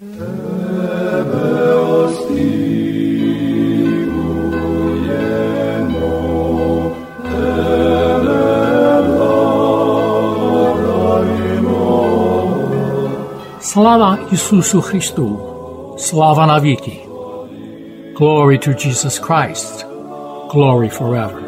Слава Ісусу Христу! Слава навіки! Glory to Jesus Christ! Glory forever!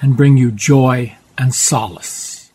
and bring you joy and solace.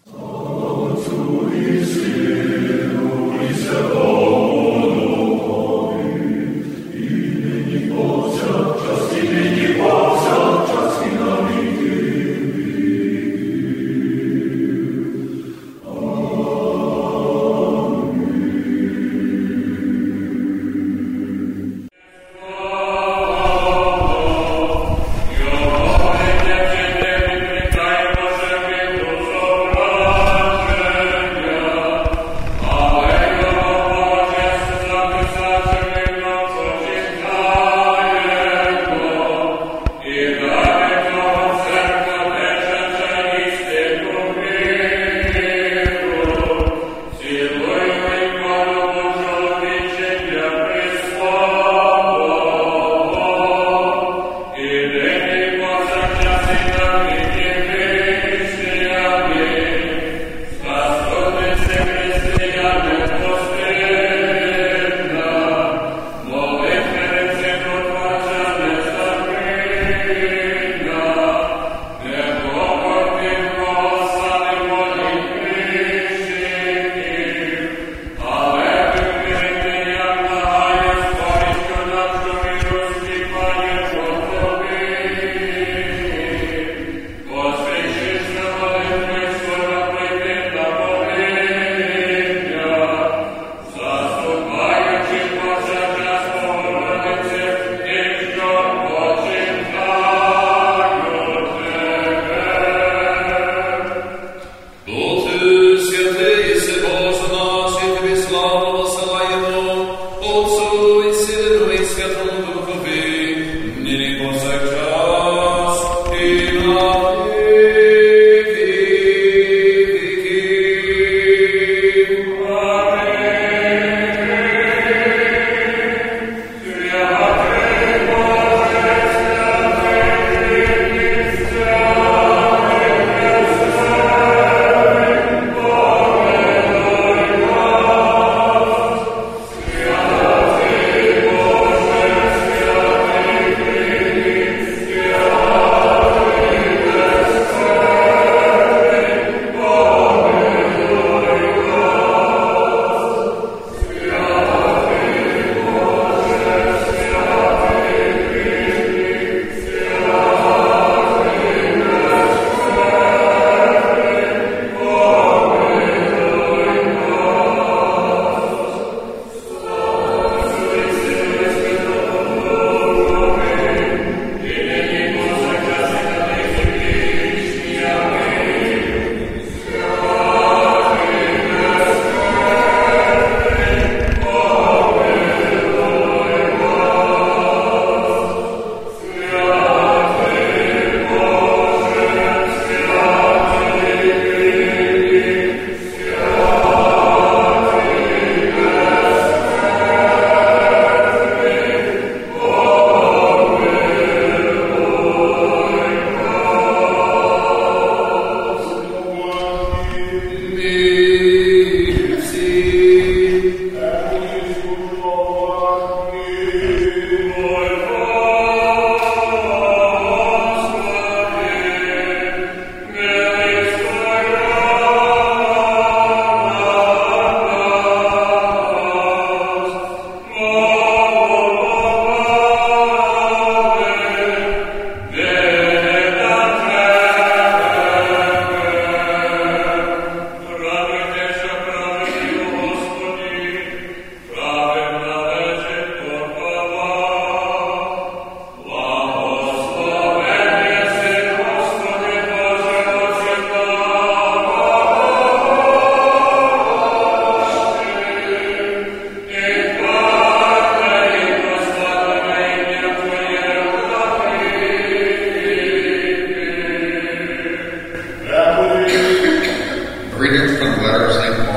hear from letters like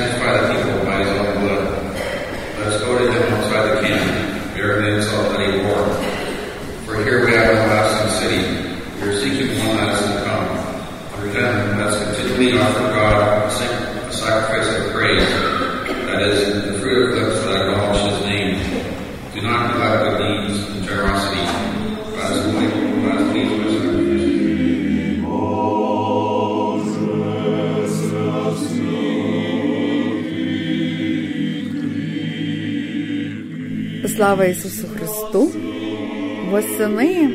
sanctify the people by his own blood. Let us go to him outside the camp, bearing the insult that he bore. For here we have an everlasting city. We are seeking one that is to come. Through him, let us continually offer God a sacrifice of praise, that is, the fruit of lips Слава Ісусу Христу! Восени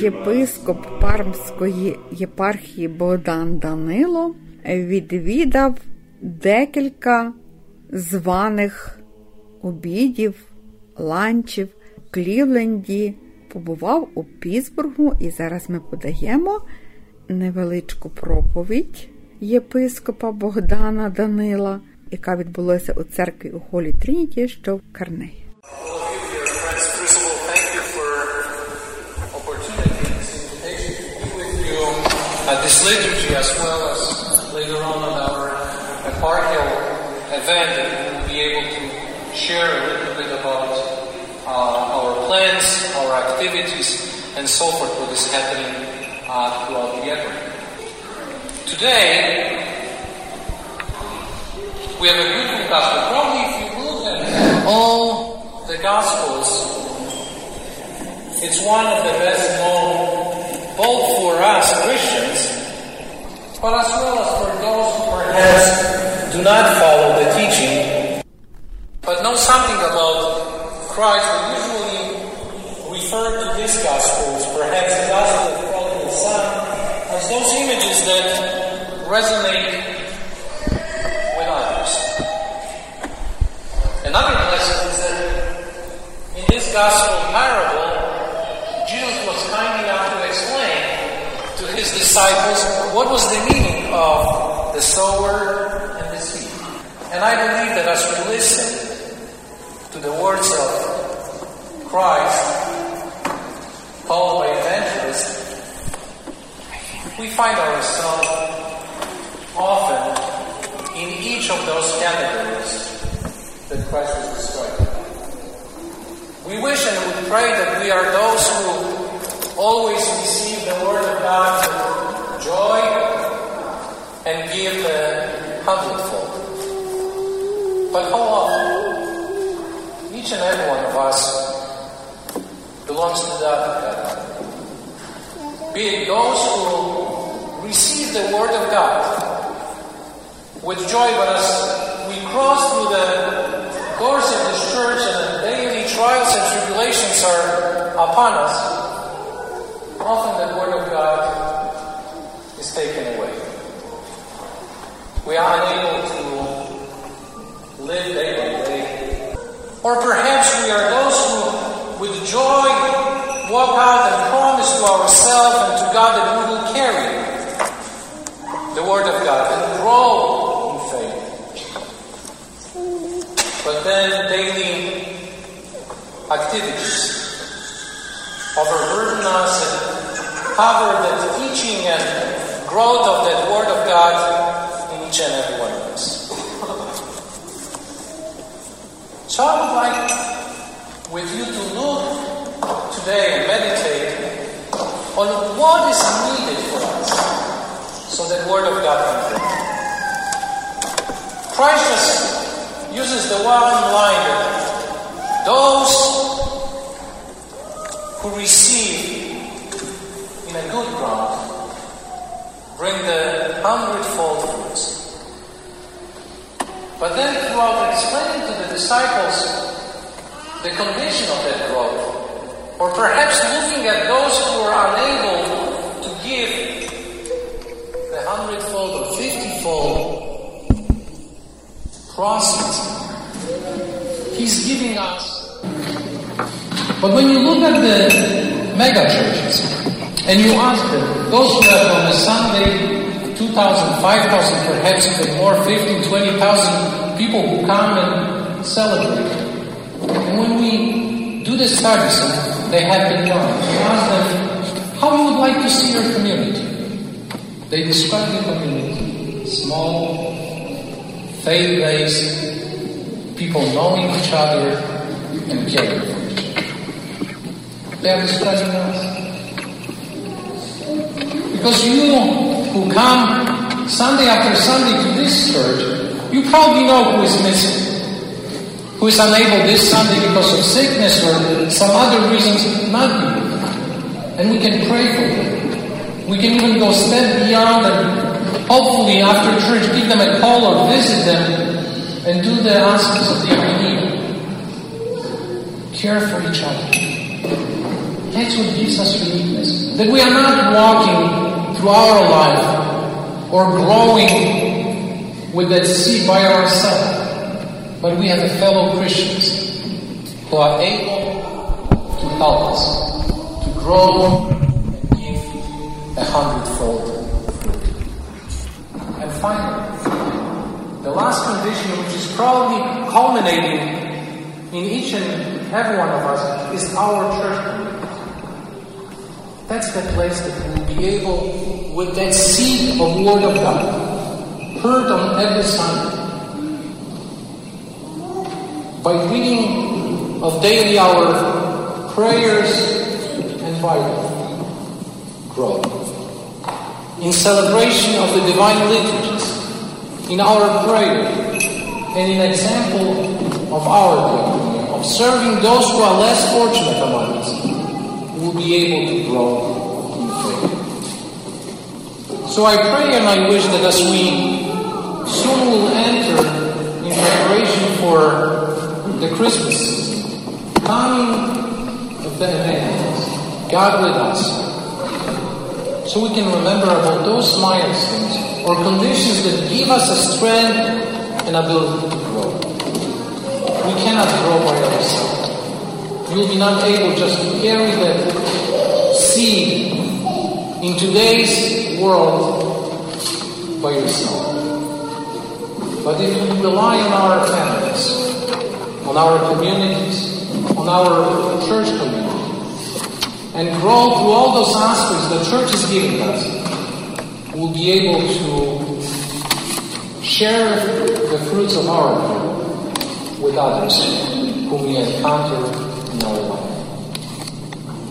єпископ Пармської єпархії Богдан Данило відвідав декілька званих обідів, ланчів в Клівленді, побував у Пітсбургу, і зараз ми подаємо невеличку проповідь єпископа Богдана Данила, яка відбулася у церкві у Холі Трініті, що в Карнеї. At this liturgy as well as later on at our eparchial event that we will be able to share a little bit about uh, our plans, our activities, and so forth, what is happening uh, throughout the year. Today, we have a beautiful gospel. Probably if you look at all the gospels, it's one of the best known both for us Christians, but as well as for those who perhaps do not follow the teaching, but know something about Christ. We usually refer to these gospels, perhaps the gospel of prodigal son, as those images that resonate with others. Another lesson is that in this gospel parable, Jesus was kind enough to explain his disciples what was the meaning of the sower and the seed. And I believe that as we listen to the words of Christ, called by evangelists, we find ourselves often in each of those categories that Christ is describing. We wish and we pray that we are those who always receive the Word of God with joy and give a hundredfold. But how often? Each and every one of us belongs to that category. Be it those who receive the Word of God with joy, but as we cross through the course of this church and the daily trials and tribulations are upon us, often the Word of God is taken away. We are unable to live day by day. Or perhaps we are those who, with joy, walk out and promise to ourselves and to God that we will carry the Word of God and grow in faith. But then daily activities overburden us and cover the teaching and growth of that Word of God in each and every one of us. So I would like with you to look today and meditate on what is needed for us so that Word of God can grow. Christ just uses the one line that those who receive a good ground bring the hundredfold fruits. But then, throughout explaining to the disciples the condition of that growth, or perhaps looking at those who are unable to give the hundredfold or fiftyfold process, he's giving us. But when you look at the mega churches and you ask them, those who have on a Sunday 2,000, 5,000, perhaps even more, 15, 20,000 people who come and celebrate. And when we do the service, they have been done, we ask them how you would like to see your community. They describe the community small, faith based, people knowing each other and caring for each other. They are describing us. Because you who come Sunday after Sunday to this church, you probably know who is missing. Who is unable this Sunday because of sickness or some other reasons not be. And we can pray for them. We can even go step beyond and hopefully after church give them a call or visit them and do the aspects of their need. Care for each other. That's what gives us uniqueness. That we are not walking our life or growing with that seed by ourselves, but we have fellow Christians who are able to help us to grow and give a hundredfold. fruit. And finally, the last condition, which is probably culminating in each and every one of us, is our church. That's the place that we'll be able, with that seed of Word of God, heard on every Sunday, by reading of daily hour prayers and Bible, grow. In celebration of the divine liturgies, in our prayer, and in example of our community, of serving those who are less fortunate among us, be able to grow in faith. So I pray and I wish that as we soon will enter in preparation for the Christmas coming event, God with us, so we can remember about those milestones or conditions that give us a strength and ability to grow. We cannot grow by ourselves. You will be not able just to carry that seed in today's world by yourself. But if we rely on our families, on our communities, on our church community, and grow through all those aspects the church is giving us, we'll be able to share the fruits of our with others whom we encounter.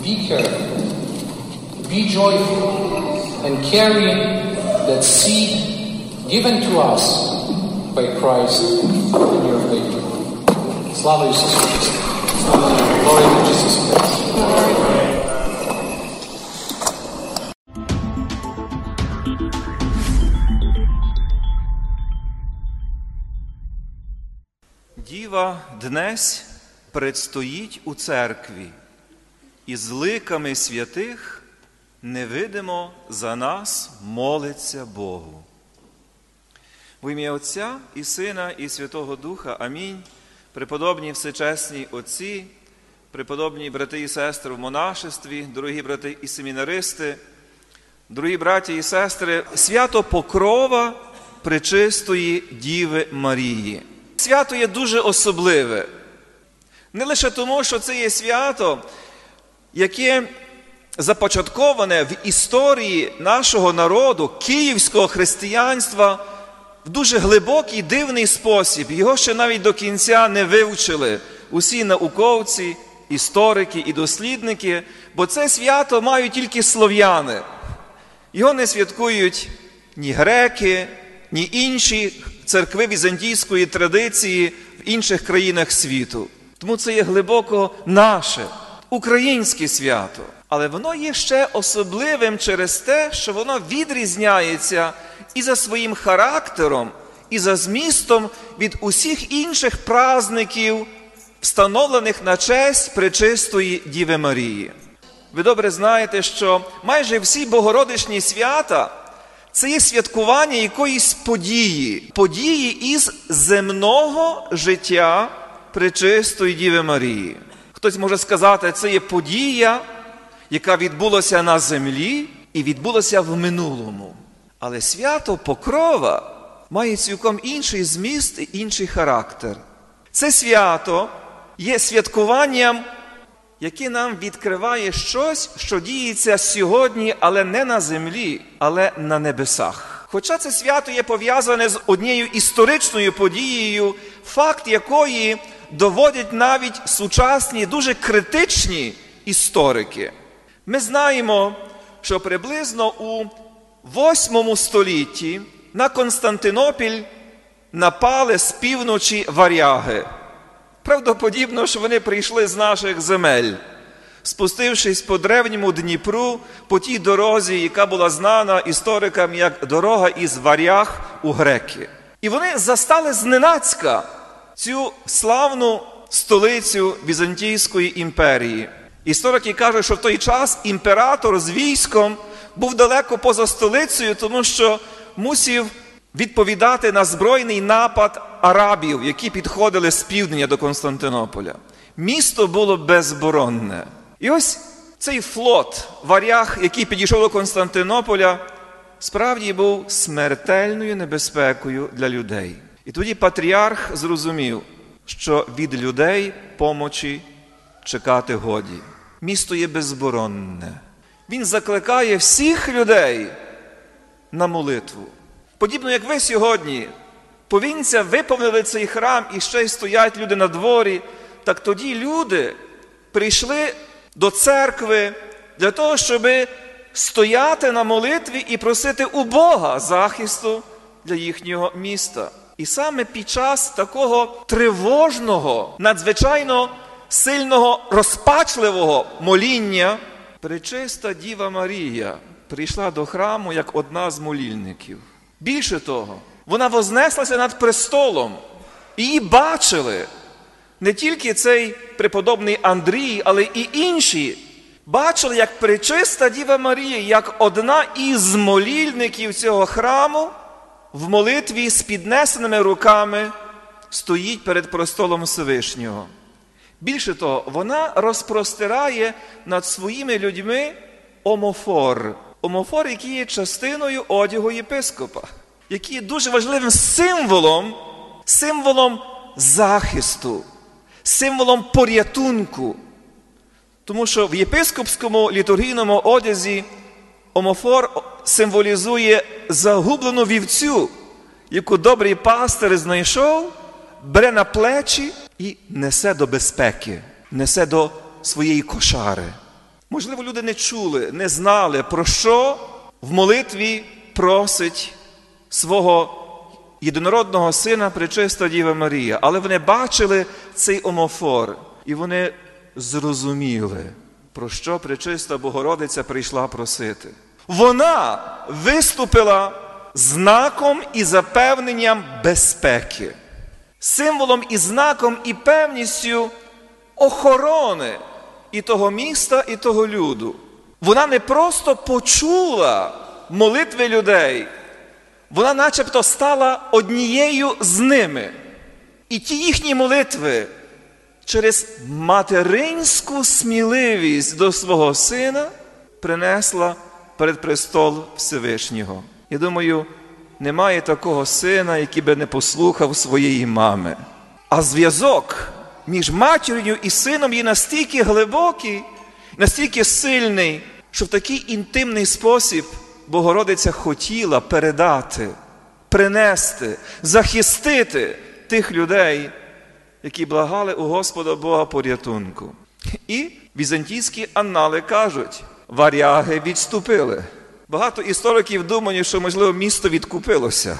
Be careful, be joyful, and carry that seed given to us by Christ in your faith. Slava Ісусу Христу! Glory to Jesus Christ! Діва днесь предстоїть у церкві, і з ликами святих невидимо за нас молиться Богу. В ім'я Отця і Сина, і Святого Духа. Амінь. Преподобні всечесні Отці, преподобні брати і сестри в монашестві, дорогі брати і семінаристи, дорогі браті і сестри, свято Покрова Пречистої Діви Марії. Свято є дуже особливе. Не лише тому, що це є свято, яке започатковане в історії нашого народу, київського християнства в дуже глибокий дивний спосіб. Його ще навіть до кінця не вивчили усі науковці, історики і дослідники, бо це свято мають тільки слов'яни. Його не святкують ні греки, ні інші церкви візантійської традиції в інших країнах світу. Тому це є глибоко наше українське свято. Але воно є ще особливим через те, що воно відрізняється і за своїм характером, і за змістом від усіх інших праздників, встановлених на честь пречистої Діви Марії. Ви добре знаєте, що майже всі богородичні свята це є святкування якоїсь події, події із земного життя пречистої Діви Марії. Хтось може сказати, це є подія, яка відбулася на землі і відбулася в минулому. Але свято Покрова має цілком інший зміст і інший характер. Це свято є святкуванням, яке нам відкриває щось, що діється сьогодні, але не на землі, але на небесах. Хоча це свято є пов'язане з однією історичною подією, факт якої доводять навіть сучасні, дуже критичні історики. Ми знаємо, що приблизно у 8 столітті на Константинопіль напали з півночі варяги. Правдоподібно, що вони прийшли з наших земель, спустившись по древньому Дніпру по тій дорозі, яка була знана історикам як дорога із варяг у греки. І вони застали зненацька цю славну столицю Візантійської імперії. Історики кажуть, що в той час імператор з військом був далеко поза столицею, тому що мусів відповідати на збройний напад арабів, які підходили з півдня до Константинополя. Місто було безборонне. І ось цей флот варяг, який підійшов до Константинополя, справді був смертельною небезпекою для людей. І тоді патріарх зрозумів, що від людей помочі чекати годі. Місто є безборонне. Він закликає всіх людей на молитву. Подібно як ви сьогодні, повінця виповнили цей храм і ще й стоять люди на дворі, так тоді люди прийшли до церкви для того, щоб стояти на молитві і просити у Бога захисту для їхнього міста. І саме під час такого тривожного, надзвичайно сильного, розпачливого моління, пречиста Діва Марія прийшла до храму як одна з молільників. Більше того, вона вознеслася над престолом, і її бачили не тільки цей преподобний Андрій, але і інші. Бачили, як пречиста Діва Марія, як одна із молільників цього храму в молитві з піднесеними руками стоїть перед престолом Всевишнього. Більше того, вона розпростирає над своїми людьми омофор. Омофор, який є частиною одягу єпископа, який є дуже важливим символом, символом захисту, символом порятунку. Тому що в єпископському літургійному одязі омофор символізує загублену вівцю, яку добрий пастир знайшов, бере на плечі і несе до безпеки, несе до своєї кошари. Можливо, люди не чули, не знали, про що в молитві просить свого єдинородного сина Пречиста Діва Марія, але вони бачили цей омофор, і вони зрозуміли, про що Пречиста Богородиця прийшла просити. Вона виступила знаком і запевненням безпеки, символом і знаком і певністю охорони і того міста, і того люду. Вона не просто почула молитви людей, вона начебто стала однією з ними. І ті їхні молитви через материнську сміливість до свого сина принесла перед престол Всевишнього. Я думаю, немає такого сина, який би не послухав своєї мами. А зв'язок між матір'ю і сином є настільки глибокий, настільки сильний, що в такий інтимний спосіб Богородиця хотіла передати, принести, захистити тих людей, які благали у Господа Бога порятунку. І візантійські анали кажуть, варяги відступили. Багато істориків думають, що, можливо, місто відкупилося,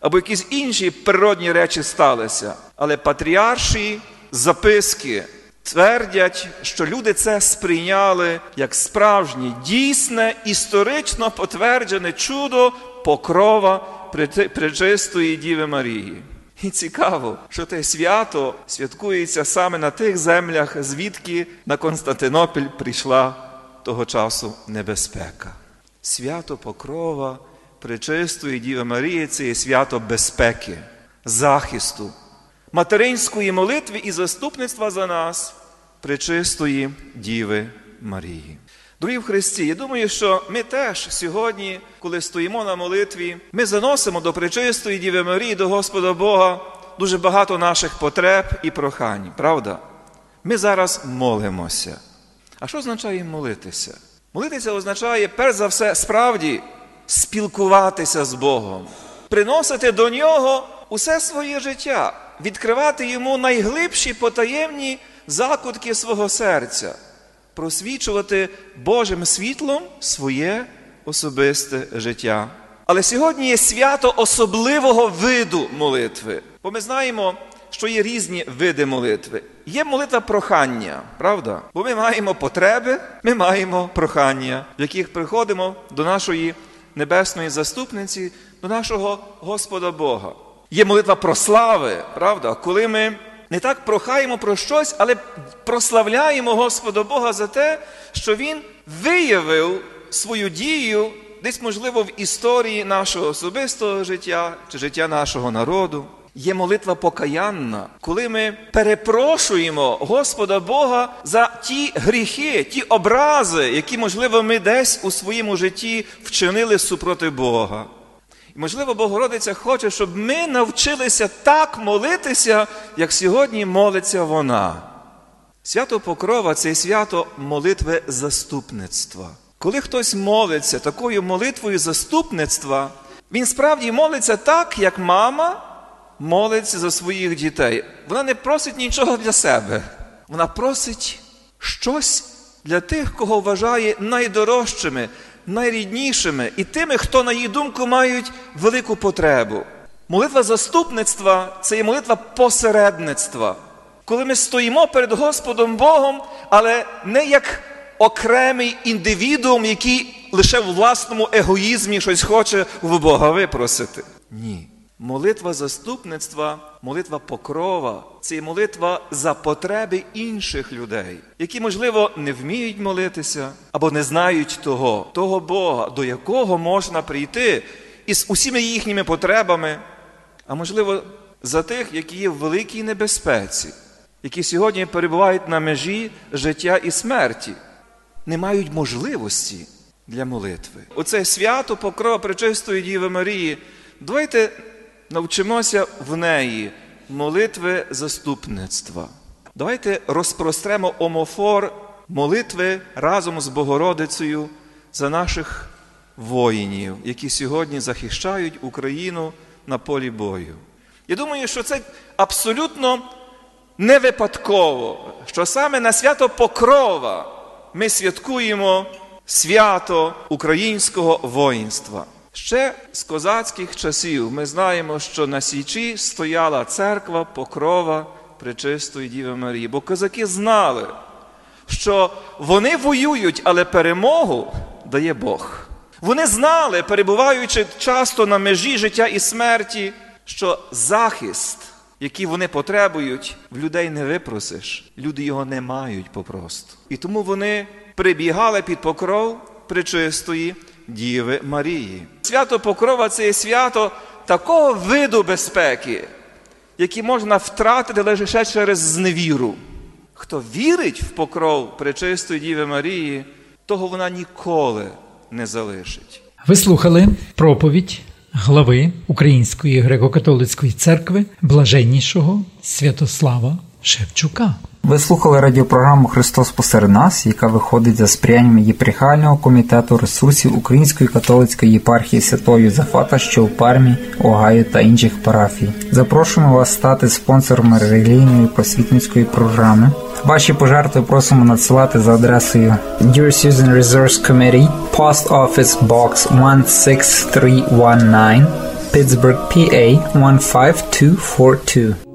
або якісь інші природні речі сталися. Але патріарші записки твердять, що люди це сприйняли як справжнє, дійсне, історично потверджене чудо покрова Пречистої Діви Марії. І цікаво, що те свято святкується саме на тих землях, звідки на Константинополь прийшла того часу небезпека. Свято Покрова Пречистої Діви Марії це є свято безпеки, захисту, материнської молитви і заступництва за нас Пречистої Діви Марії. Дорогі в Христі, я думаю, що ми теж сьогодні, коли стоїмо на молитві, ми заносимо до Пречистої Діви Марії, до Господа Бога дуже багато наших потреб і прохань, правда? Ми зараз молимося. А що означає молитися? Молитися означає, перш за все, справді спілкуватися з Богом, приносити до Нього усе своє життя, відкривати йому найглибші потаємні закутки свого серця, просвічувати Божим світлом своє особисте життя. Але сьогодні є свято особливого виду молитви, бо ми знаємо, що є різні види молитви. Є молитва прохання, правда? Бо ми маємо потреби, ми маємо прохання, в яких приходимо до нашої небесної заступниці, до нашого Господа Бога. Є молитва про слави, правда, коли ми не так прохаємо про щось, але прославляємо Господа Бога за те, що Він виявив свою дію десь, можливо, в історії нашого особистого життя чи життя нашого народу. Є молитва покаянна, коли ми перепрошуємо Господа Бога за ті гріхи, ті образи, які, можливо, ми десь у своєму житті вчинили супроти Бога. І, можливо, Богородиця хоче, щоб ми навчилися так молитися, як сьогодні молиться вона. Свято Покрова це свято молитви заступництва. Коли хтось молиться такою молитвою заступництва, він справді молиться так, як мама молиться за своїх дітей. Вона не просить нічого для себе. Вона просить щось для тих, кого вважає найдорожчими, найріднішими і тими, хто, на її думку, мають велику потребу. Молитва заступництва це є молитва посередництва. Коли ми стоїмо перед Господом Богом, але не як окремий індивідуум, який лише в власному егоїзмі щось хоче в Бога випросити. Ні. Молитва заступництва, молитва покрова це молитва за потреби інших людей, які, можливо, не вміють молитися або не знають того, того Бога, до якого можна прийти із усіма їхніми потребами, а можливо, за тих, які є в великій небезпеці, які сьогодні перебувають на межі життя і смерті, не мають можливості для молитви. Оце свято покрова Пречистої Діви Марії. Давайте навчимося в неї молитви заступництва. Давайте розпростремо омофор молитви разом з Богородицею за наших воїнів, які сьогодні захищають Україну на полі бою. Я думаю, що це абсолютно не випадково, що саме на свято Покрова ми святкуємо свято українського воїнства. Ще з козацьких часів ми знаємо, що на Січі стояла церква Покрова Пречистої Діви Марії, бо козаки знали, що вони воюють, але перемогу дає Бог. Вони знали, перебуваючи часто на межі життя і смерті, що захист, який вони потребують, в людей не випросиш. Люди його не мають попросту. І тому вони прибігали під покров Пречистої Діви Марії. Свято Покрова це є свято такого виду безпеки, який можна втратити лише через зневіру. Хто вірить в покров Пречистої Діви Марії, того вона ніколи не залишить. Ви слухали проповідь глави Української греко-католицької церкви блаженнішого Святослава Шевчука. Ви слухали радіопрограму Христос посеред нас, яка виходить за сприянням єпархіального комітету ресурсів Української католицької єпархії Святого Юзефата, що в Пармі, Огайо та інших парафій. Запрошуємо вас стати спонсором релігійної просвітницької програми. Ваші пожертви просимо надсилати за адресою Dear Susan Resource Committee, Post Office Box 16319, Pittsburgh, PA 15242.